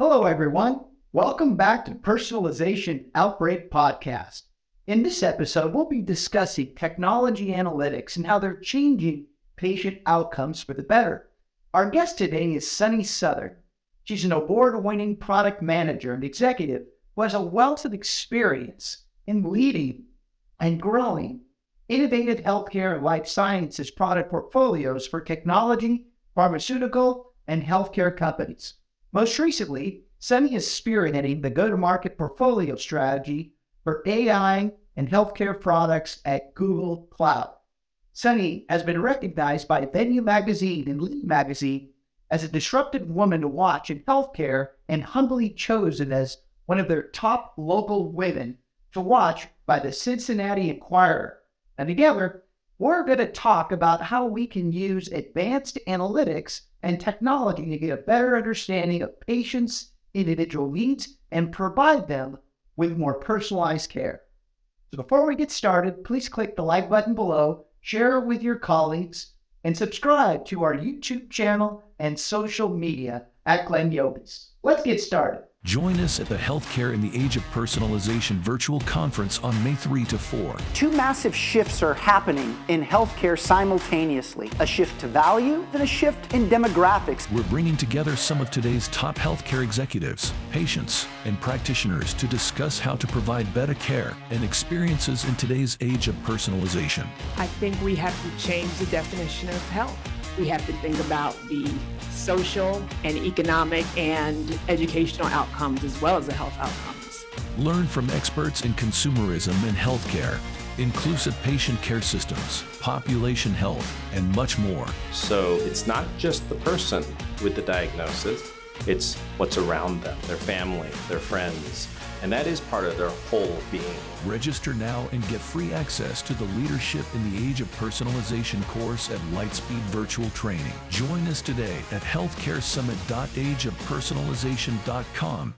Hello, everyone. Welcome back to Personalization Outbreak Podcast. In this episode, we'll be discussing technology analytics and how they're changing patient outcomes for the better. Our guest today is Sunnie Sothern. She's an award winning product manager and executive who has a wealth of experience in leading and growing innovative healthcare and life sciences product portfolios for technology, pharmaceutical, and healthcare companies. Most recently, Sunnie is spearheading the go to market portfolio strategy for AI and healthcare products at Google Cloud. Sunnie has been recognized by Venue Magazine and Lead Magazine as a disruptive woman to watch in healthcare and humbly chosen as one of their top local women to watch by the Cincinnati Enquirer. And together, we're going to talk about how we can use advanced analytics and technology to get a better understanding of patients' individual needs and provide them with more personalized care. So before we get started, please click the like button below, share with your colleagues, and subscribe to our YouTube channel and social media at Glenn Llopis. Let's get started. Join us at the Healthcare in the Age of Personalization virtual conference on May 3 to 4. Two massive shifts are happening in healthcare simultaneously a shift to value and a shift in demographics. We're bringing together some of today's top healthcare executives, patients, and practitioners to discuss how to provide better care and experiences in today's age of personalization. I think we have to change the definition of health. We have to think about the social and economic and educational outcomes as well as the health outcomes. Learn from experts in consumerism and healthcare, inclusive patient care systems, population health, and much more. So it's not just the person with the diagnosis, it's what's around them, their family, their friends, and that is part of their whole being. Register now and get free access to the Leadership in the Age of Personalization course at Lightspeed Virtual Training. Join us today at healthcaresummit.ageofpersonalization.com.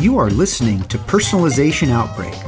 You are listening to Personalization Outbreak,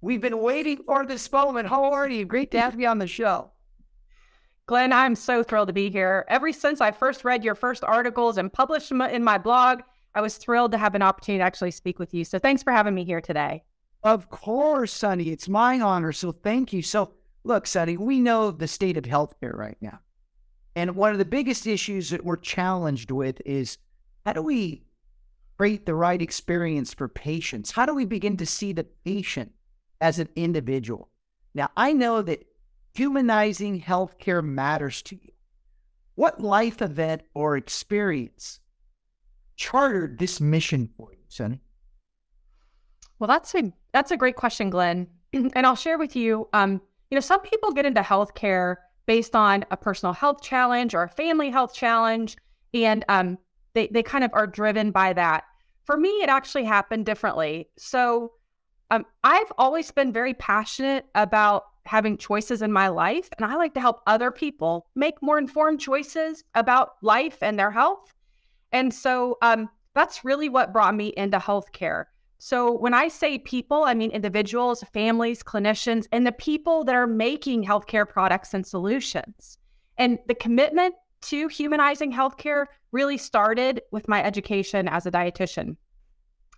we've been waiting for this moment. How are you? Great to have you on the show. Glenn, I'm so thrilled to be here. Ever since I first read your first articles and published them in my blog, I was thrilled to have an opportunity to actually speak with you. So thanks for having me here today. Of course, Sunnie. It's my honor. So thank you. So, look, Sunnie, we know the state of healthcare right now. And one of the biggest issues that we're challenged with is how do we create the right experience for patients? How do we begin to see the patient as an individual? Now, I know that humanizing healthcare matters to you. What life event or experience chartered this mission for you, Sunnie? Well, that's a that's a great question, Glenn. and I'll share with you. Um, you know, some people get into healthcare based on a personal health challenge or a family health challenge, and um, they they kind of are driven by that. For me, it actually happened differently. So um, I've always been very passionate about having choices in my life, and I like to help other people make more informed choices about life and their health. And so um, that's really what brought me into healthcare. So when I say people, I mean individuals, families, clinicians, and the people that are making healthcare products and solutions. And the commitment to humanizing healthcare really started with my education as a dietitian.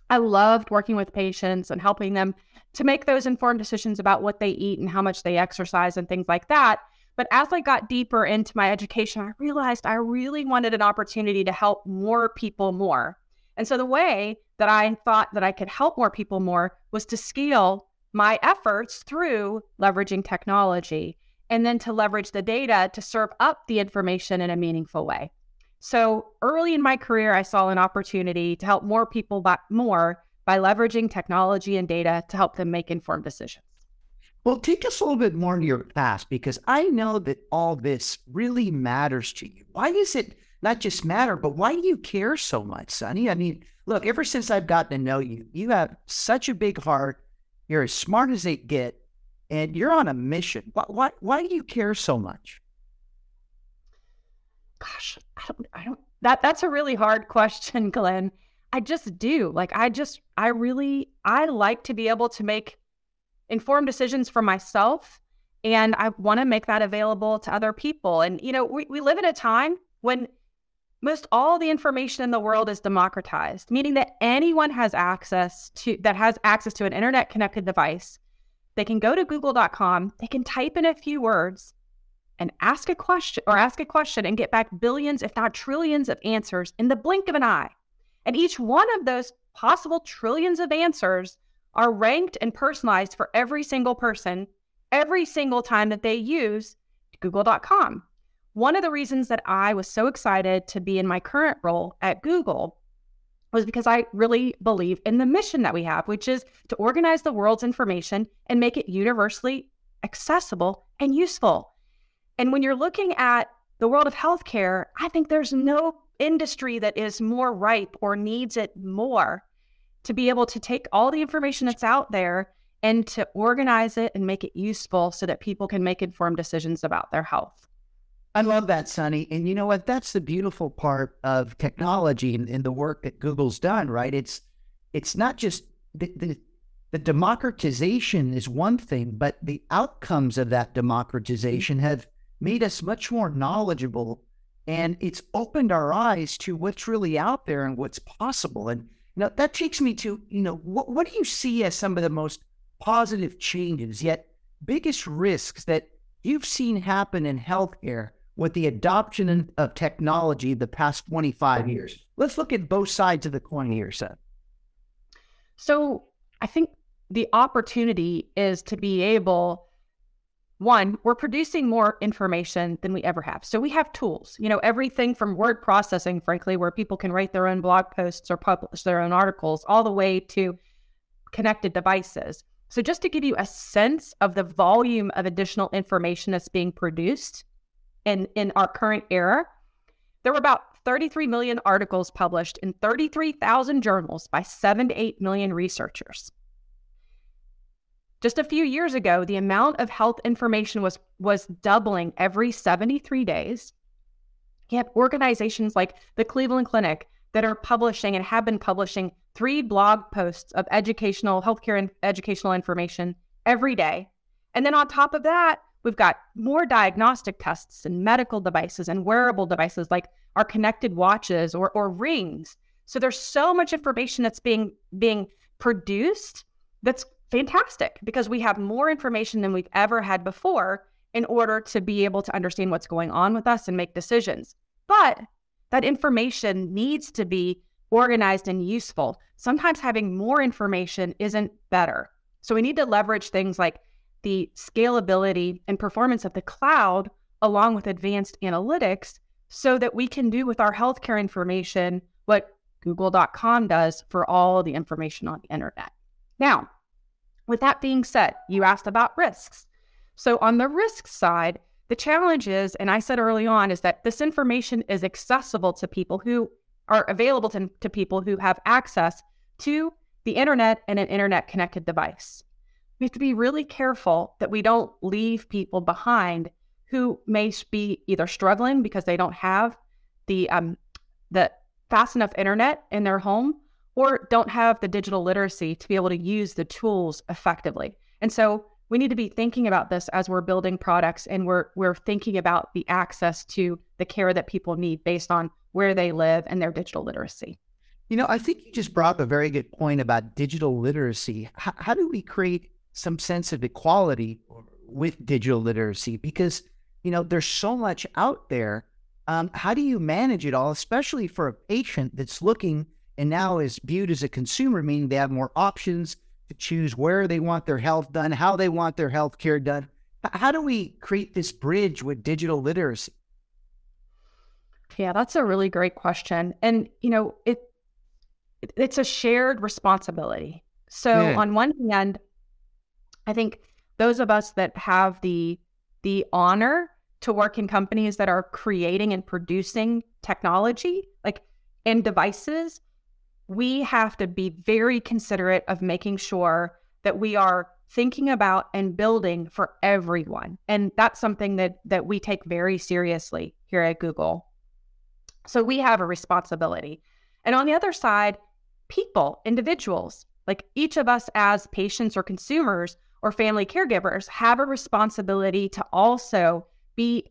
I loved working with patients and helping them to make those informed decisions about what they eat and how much they exercise and things like that. But as I got deeper into my education, I realized I really wanted an opportunity to help more people more. And so the way that I thought that I could help more people more was to scale my efforts through leveraging technology and then to leverage the data to serve up the information in a meaningful way. So early in my career, I saw an opportunity to help more people more by leveraging technology and data to help them make informed decisions. Well, take us a little bit more into your past because I know that all this really matters to you. Why does it not just matter, but why do you care so much, Sunnie? I mean, look, ever since I've gotten to know you, you have such a big heart. You're as smart as they get, and you're on a mission. Why, why, why do you care so much? Gosh, I don't, I don't, that, that's a really hard question, Glenn. I just do. Like, I just, I really, I like to be able to make informed decisions for myself. And I want to make that available to other people. And, you know, we, we live in a time when most all the information in the world is democratized, meaning that anyone has access to, that has access to an internet connected device. They can go to google.com, they can type in a few words and ask a question or ask a question and get back billions, if not trillions of answers in the blink of an eye. And each one of those possible trillions of answers are ranked and personalized for every single person every single time that they use google.com. One of the reasons that I was so excited to be in my current role at Google was because I really believe in the mission that we have, which is to organize the world's information and make it universally accessible and useful. And when you're looking at the world of healthcare, I think there's no industry that is more ripe or needs it more to be able to take all the information that's out there and to organize it and make it useful so that people can make informed decisions about their health. I love that, Sunnie. And you know what? That's the beautiful part of technology and, and the work that Google's done, right? It's it's not just the, the the democratization is one thing, but the outcomes of that mm-hmm. democratization have made us much more knowledgeable and it's opened our eyes to what's really out there and what's possible. And you know, that takes me to, you know, what, what do you see as some of the most positive changes, yet biggest risks that you've seen happen in healthcare with the adoption of technology the past 25 years? Let's look at both sides of the coin here, Seth. So I think the opportunity is to be able one, we're producing more information than we ever have. So we have tools, you know, everything from word processing, frankly, where people can write their own blog posts or publish their own articles, all the way to connected devices. So just to give you a sense of the volume of additional information that's being produced in, in our current era, there were about 33 million articles published in 33,000 journals by 7 to 8 million researchers. Just a few years ago, the amount of health information was, was doubling every 73 days. Have organizations like the Cleveland Clinic that are publishing and have been publishing three blog posts of educational, healthcare and educational information every day. And then on top of that, we've got more diagnostic tests and medical devices and wearable devices like our connected watches or, or rings. So there's so much information that's being being produced that's fantastic because we have more information than we've ever had before in order to be able to understand what's going on with us and make decisions. But that information needs to be organized and useful. Sometimes having more information isn't better. So we need to leverage things like the scalability and performance of the cloud along with advanced analytics so that we can do with our healthcare information what google.com does for all the information on the internet. Now, with that being said, you asked about risks. So, on the risk side, the challenge is, and I said early on, is that this information is accessible to people who are available to, to people who have access to the internet and an internet connected device. We have to be really careful that we don't leave people behind who may be either struggling because they don't have the um, the fast enough internet in their home or don't have the digital literacy to be able to use the tools effectively. And so we need to be thinking about this as we're building products and we're we're thinking about the access to the care that people need based on where they live and their digital literacy. You know, I think you just brought up a very good point about digital literacy. How, how do we create some sense of equality with digital literacy? Because, you know, there's so much out there. Um, how do you manage it all, especially for a patient that's looking and now is viewed as a consumer, meaning they have more options to choose where they want their health done, how they want their health care done. How do we create this bridge with digital literacy? Yeah, that's a really great question. And, you know, it it's a shared responsibility. So yeah. on one hand, I think those of us that have the the honor to work in companies that are creating and producing technology like and devices we have to be very considerate of making sure that we are thinking about and building for everyone. And that's something that that we take very seriously here at google. So we have a responsibility. And on the other side people individuals like each of us as patients or consumers or family caregivers have a responsibility to also be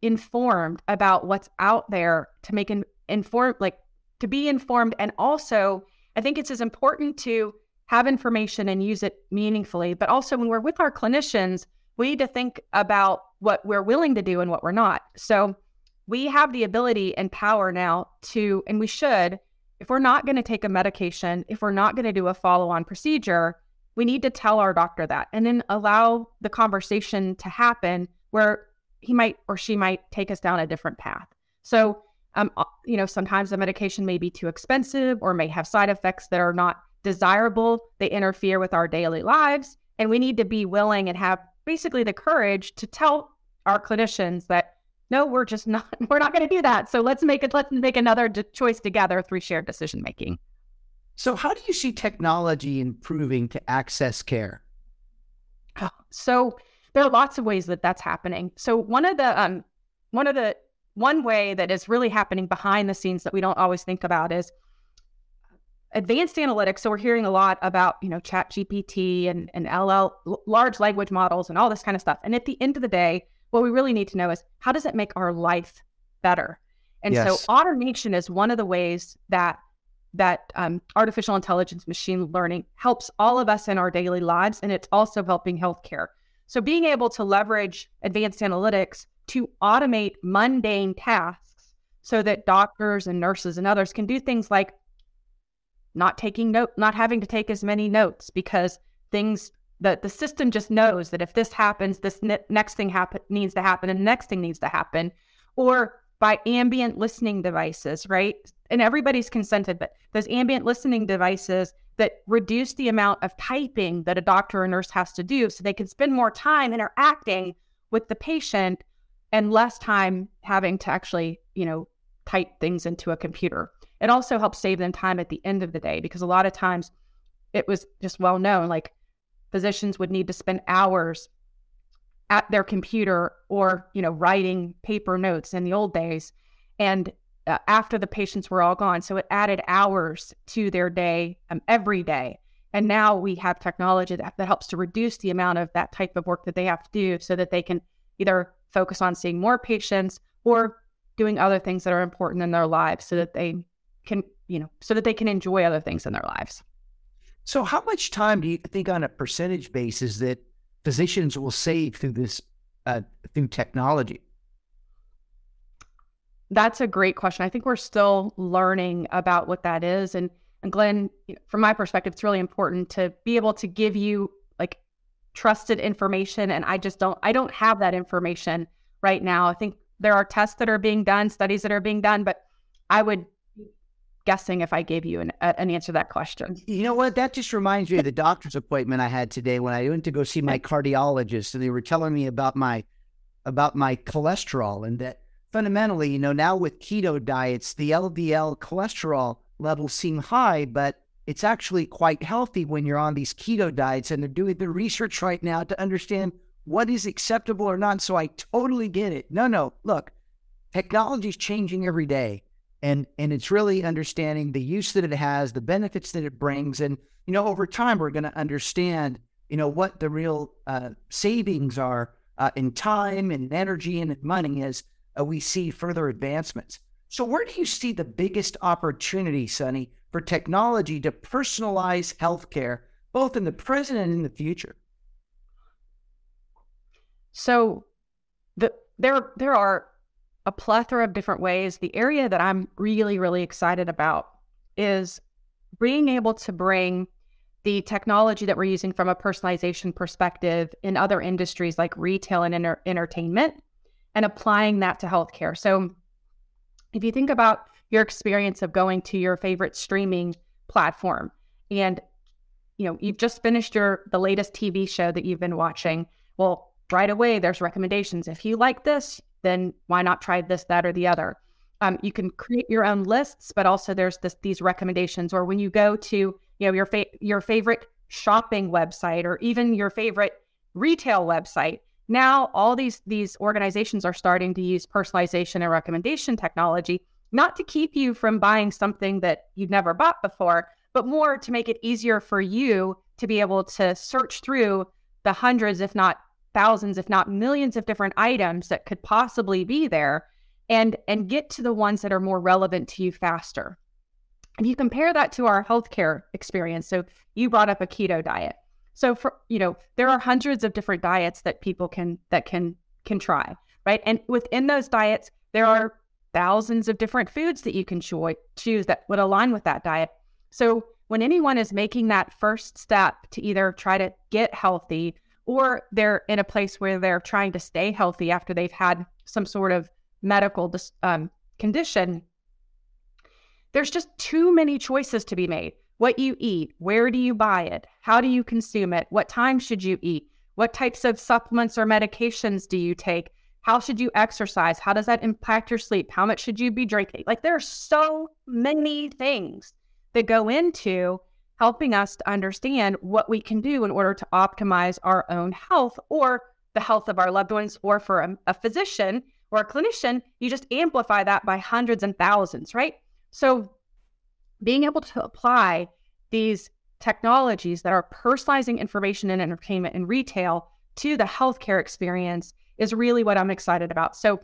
informed about what's out there to make an informed like to be informed and also i think it's as important to have information and use it meaningfully but also when we're with our clinicians we need to think about what we're willing to do and what we're not so we have the ability and power now to and we should if we're not going to take a medication if we're not going to do a follow-on procedure we need to tell our doctor that and then allow the conversation to happen where he might or she might take us down a different path. So, um, uh, you know, sometimes the medication may be too expensive or may have side effects that are not desirable. They interfere with our daily lives. And we need to be willing and have basically the courage to tell our clinicians that no, we're just not, we're not going to do that. So let's make it, let's make another choice together through shared decision making. So, how do you see technology improving to access care? So, there are lots of ways that that's happening. So, one of the um, one of the one way that is really happening behind the scenes that we don't always think about is advanced analytics. So, we're hearing a lot about you know Chat GPT and and LL large language models and all this kind of stuff. And at the end of the day, what we really need to know is how does it make our life better? And yes. so, automation is one of the ways that that um, artificial intelligence, machine learning helps all of us in our daily lives, and it's also helping healthcare. So, being able to leverage advanced analytics to automate mundane tasks so that doctors and nurses and others can do things like not taking note, not having to take as many notes because things that the system just knows that if this happens, this ne- next thing happen needs to happen, and the next thing needs to happen, or by ambient listening devices, right? And everybody's consented, but those ambient listening devices that reduce the amount of typing that a doctor or nurse has to do so they can spend more time interacting with the patient and less time having to actually, you know, type things into a computer. It also helps save them time at the end of the day because a lot of times it was just well known like physicians would need to spend hours at their computer or you know writing paper notes in the old days and uh, after the patients were all gone so it added hours to their day um, every day and now we have technology that, that helps to reduce the amount of that type of work that they have to do so that they can either focus on seeing more patients or doing other things that are important in their lives so that they can you know so that they can enjoy other things in their lives so how much time do you think on a percentage basis that physicians will save through this uh, through technology? That's a great question. I think we're still learning about what that is, and and Glenn, from my perspective, it's really important to be able to give you like trusted information, and I just don't I don't have that information right now. I think there are tests that are being done, studies that are being done, but I would guessing if I gave you an, an answer to that question. You know what? That just reminds me of the doctor's appointment I had today when I went to go see my cardiologist, and they were telling me about my about my cholesterol and that fundamentally, you know, now with keto diets, the LDL cholesterol levels seem high, but it's actually quite healthy when you're on these keto diets. And they're doing the research right now to understand what is acceptable or not. So I totally get it. No, no, look, technology is changing every day and and it's really understanding the use that it has, the benefits that it brings, and you know over time we're going to understand you know what the real uh, savings are uh, in time and energy and money as uh, we see further advancements. So where do you see the biggest opportunity, Sunnie, for technology to personalize healthcare, both in the present and in the future? So the there there are a plethora of different ways. The area that I'm really, really excited about is being able to bring the technology that we're using from a personalization perspective in other industries like retail and enter- entertainment and applying that to healthcare. So, if you think about your experience of going to your favorite streaming platform and you know, you've just finished your the latest TV show that you've been watching. Well, right away there's recommendations. If you like this, then why not try this, that, or the other? Um, you can create your own lists, but also there's this these recommendations. Or when you go to you know your fa- your favorite shopping website or even your favorite retail website, now all these these organizations are starting to use personalization and recommendation technology not to keep you from buying something that you've never bought before, but more to make it easier for you to be able to search through the hundreds, if not thousands, if not millions of different items that could possibly be there and and get to the ones that are more relevant to you faster. And you compare that to our healthcare experience. So you brought up a keto diet. So for you know, there are hundreds of different diets that people can that can can try, right? And within those diets, there are thousands of different foods that you can cho- choose that would align with that diet. So when anyone is making that first step to either try to get healthy or they're in a place where they're trying to stay healthy after they've had some sort of medical um, condition, there's just too many choices to be made. What you eat, where do you buy it, how do you consume it, what time should you eat, what types of supplements or medications do you take, how should you exercise, how does that impact your sleep, how much should you be drinking? Like there are so many things that go into helping us to understand what we can do in order to optimize our own health or the health of our loved ones, or for a, a physician or a clinician, you just amplify that by hundreds and thousands, right? So, being able to apply these technologies that are personalizing information and entertainment and retail to the healthcare experience is really what I'm excited about. So,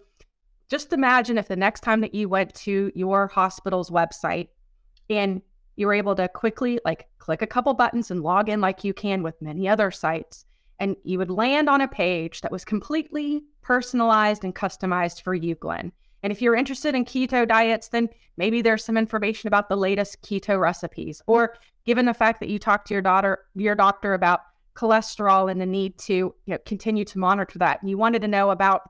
just imagine if the next time that you went to your hospital's website and you were able to quickly like click a couple buttons and log in like you can with many other sites and you would land on a page that was completely personalized and customized for you glenn and if you're interested in keto diets then maybe there's some information about the latest keto recipes or given the fact that you talked to your daughter your doctor about cholesterol and the need to you know, continue to monitor that you wanted to know about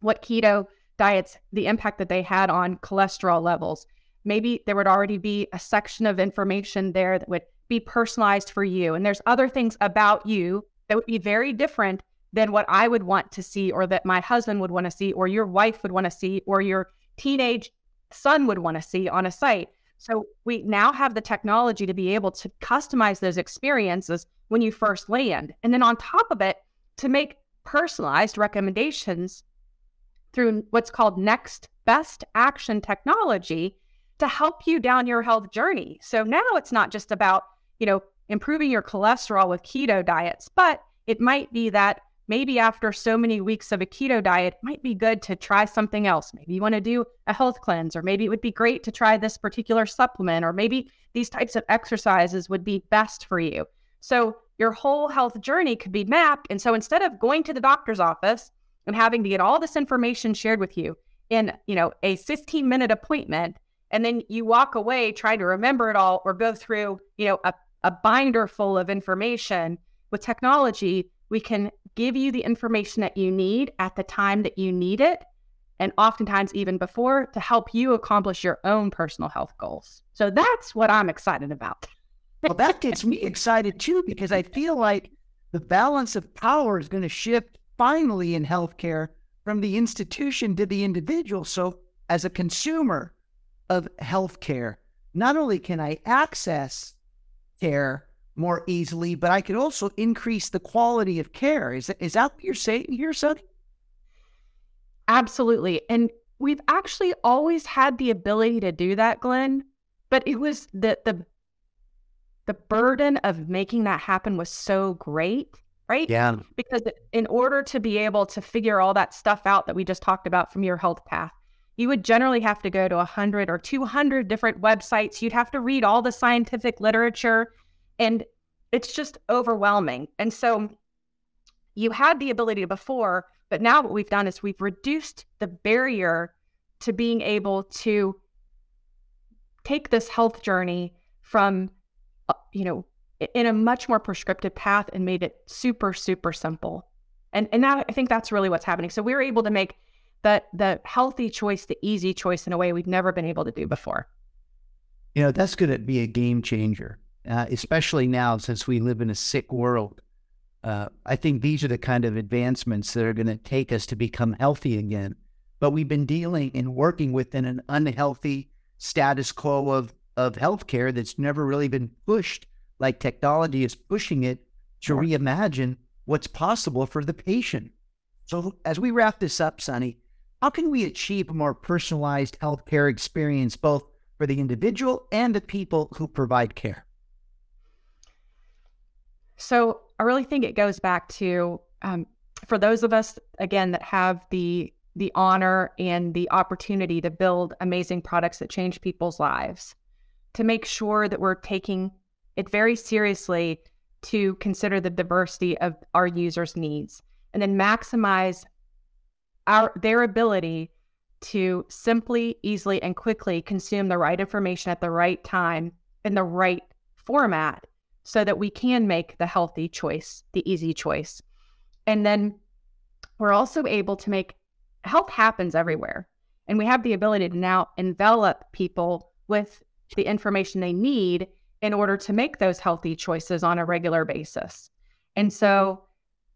what keto diets the impact that they had on cholesterol levels maybe there would already be a section of information there that would be personalized for you. And there's other things about you that would be very different than what I would want to see, or that my husband would want to see, or your wife would want to see, or your teenage son would want to see on a site. So we now have the technology to be able to customize those experiences when you first land. And then on top of it, to make personalized recommendations through what's called next best action technology to help you down your health journey. So now it's not just about, you know, improving your cholesterol with keto diets, but it might be that maybe after so many weeks of a keto diet, it might be good to try something else. Maybe you want to do a health cleanse, or maybe it would be great to try this particular supplement, or maybe these types of exercises would be best for you. So your whole health journey could be mapped. And so instead of going to the doctor's office and having to get all this information shared with you in, you know, a 15 minute appointment, and then you walk away trying to remember it all or go through you know a, a binder full of information with technology we can give you the information that you need at the time that you need it and oftentimes even before to help you accomplish your own personal health goals so that's what i'm excited about well that gets me excited too because i feel like the balance of power is going to shift finally in healthcare from the institution to the individual so as a consumer of healthcare. Not only can I access care more easily, but I could also increase the quality of care. Is that, is that what you're saying here, Sunnie? Absolutely. And we've actually always had the ability to do that, Glenn, but it was the the the burden of making that happen was so great, right? Yeah. Because in order to be able to figure all that stuff out that we just talked about from your health path, you would generally have to go to 100 or 200 different websites. You'd have to read all the scientific literature, and it's just overwhelming. And so you had the ability before, but now what we've done is we've reduced the barrier to being able to take this health journey from, uh, you know, in a much more prescriptive path and made it super, super simple. And and that I think that's really what's happening. So we're able to make the the healthy choice, the easy choice in a way we've never been able to do before. You know, that's going to be a game changer. Uh, especially now since we live in a sick world. Uh, I think these are the kind of advancements that are going to take us to become healthy again. But we've been dealing and working within an unhealthy status quo of, of healthcare that's never really been pushed like technology is pushing it to reimagine what's possible for the patient. So, as we wrap this up, Sunnie, how can we achieve a more personalized healthcare experience both for the individual and the people who provide care? So, I really think it goes back to um, for those of us again that have the the honor and the opportunity to build amazing products that change people's lives to make sure that we're taking it very seriously to consider the diversity of our users' needs and then maximize our their ability to simply, easily, and quickly consume the right information at the right time in the right format so that we can make the healthy choice, the easy choice. And then we're also able to make health happens everywhere. And we have the ability to now envelop people with the information they need in order to make those healthy choices on a regular basis. And so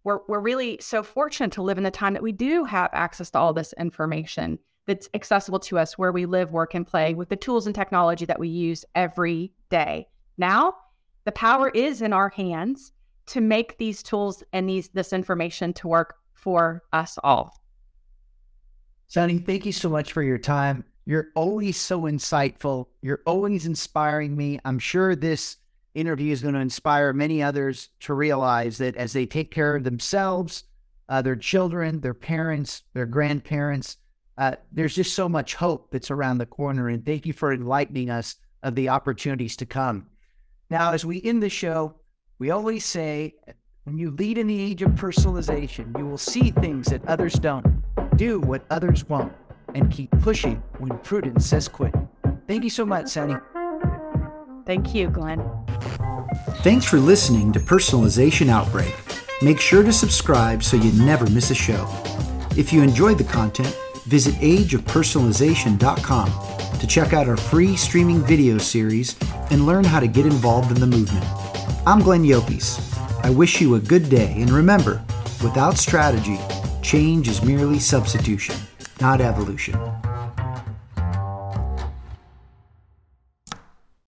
we're, we're really so fortunate to live in the time that we do have access to all this information that's accessible to us where we live, work, and play with the tools and technology that we use every day. Now, the power is in our hands to make these tools and these this information to work for us all. Sunnie, thank you so much for your time. You're always so insightful. You're always inspiring me. I'm sure this interview is going to inspire many others to realize that as they take care of themselves, uh, their children, their parents, their grandparents, uh, there's just so much hope that's around the corner. And thank you for enlightening us of the opportunities to come. Now, as we end the show, we always say when you lead in the age of personalization, you will see things that others don't, do what others won't and keep pushing when prudence says quit. Thank you so much, Sunnie. Thank you, Glenn. Thanks for listening to Personalization Outbreak. Make sure to subscribe so you never miss a show. If you enjoyed the content, visit ageofpersonalization.com to check out our free streaming video series and learn how to get involved in the movement. I'm Glenn Llopis. I wish you a good day, and remember, without strategy, change is merely substitution not evolution.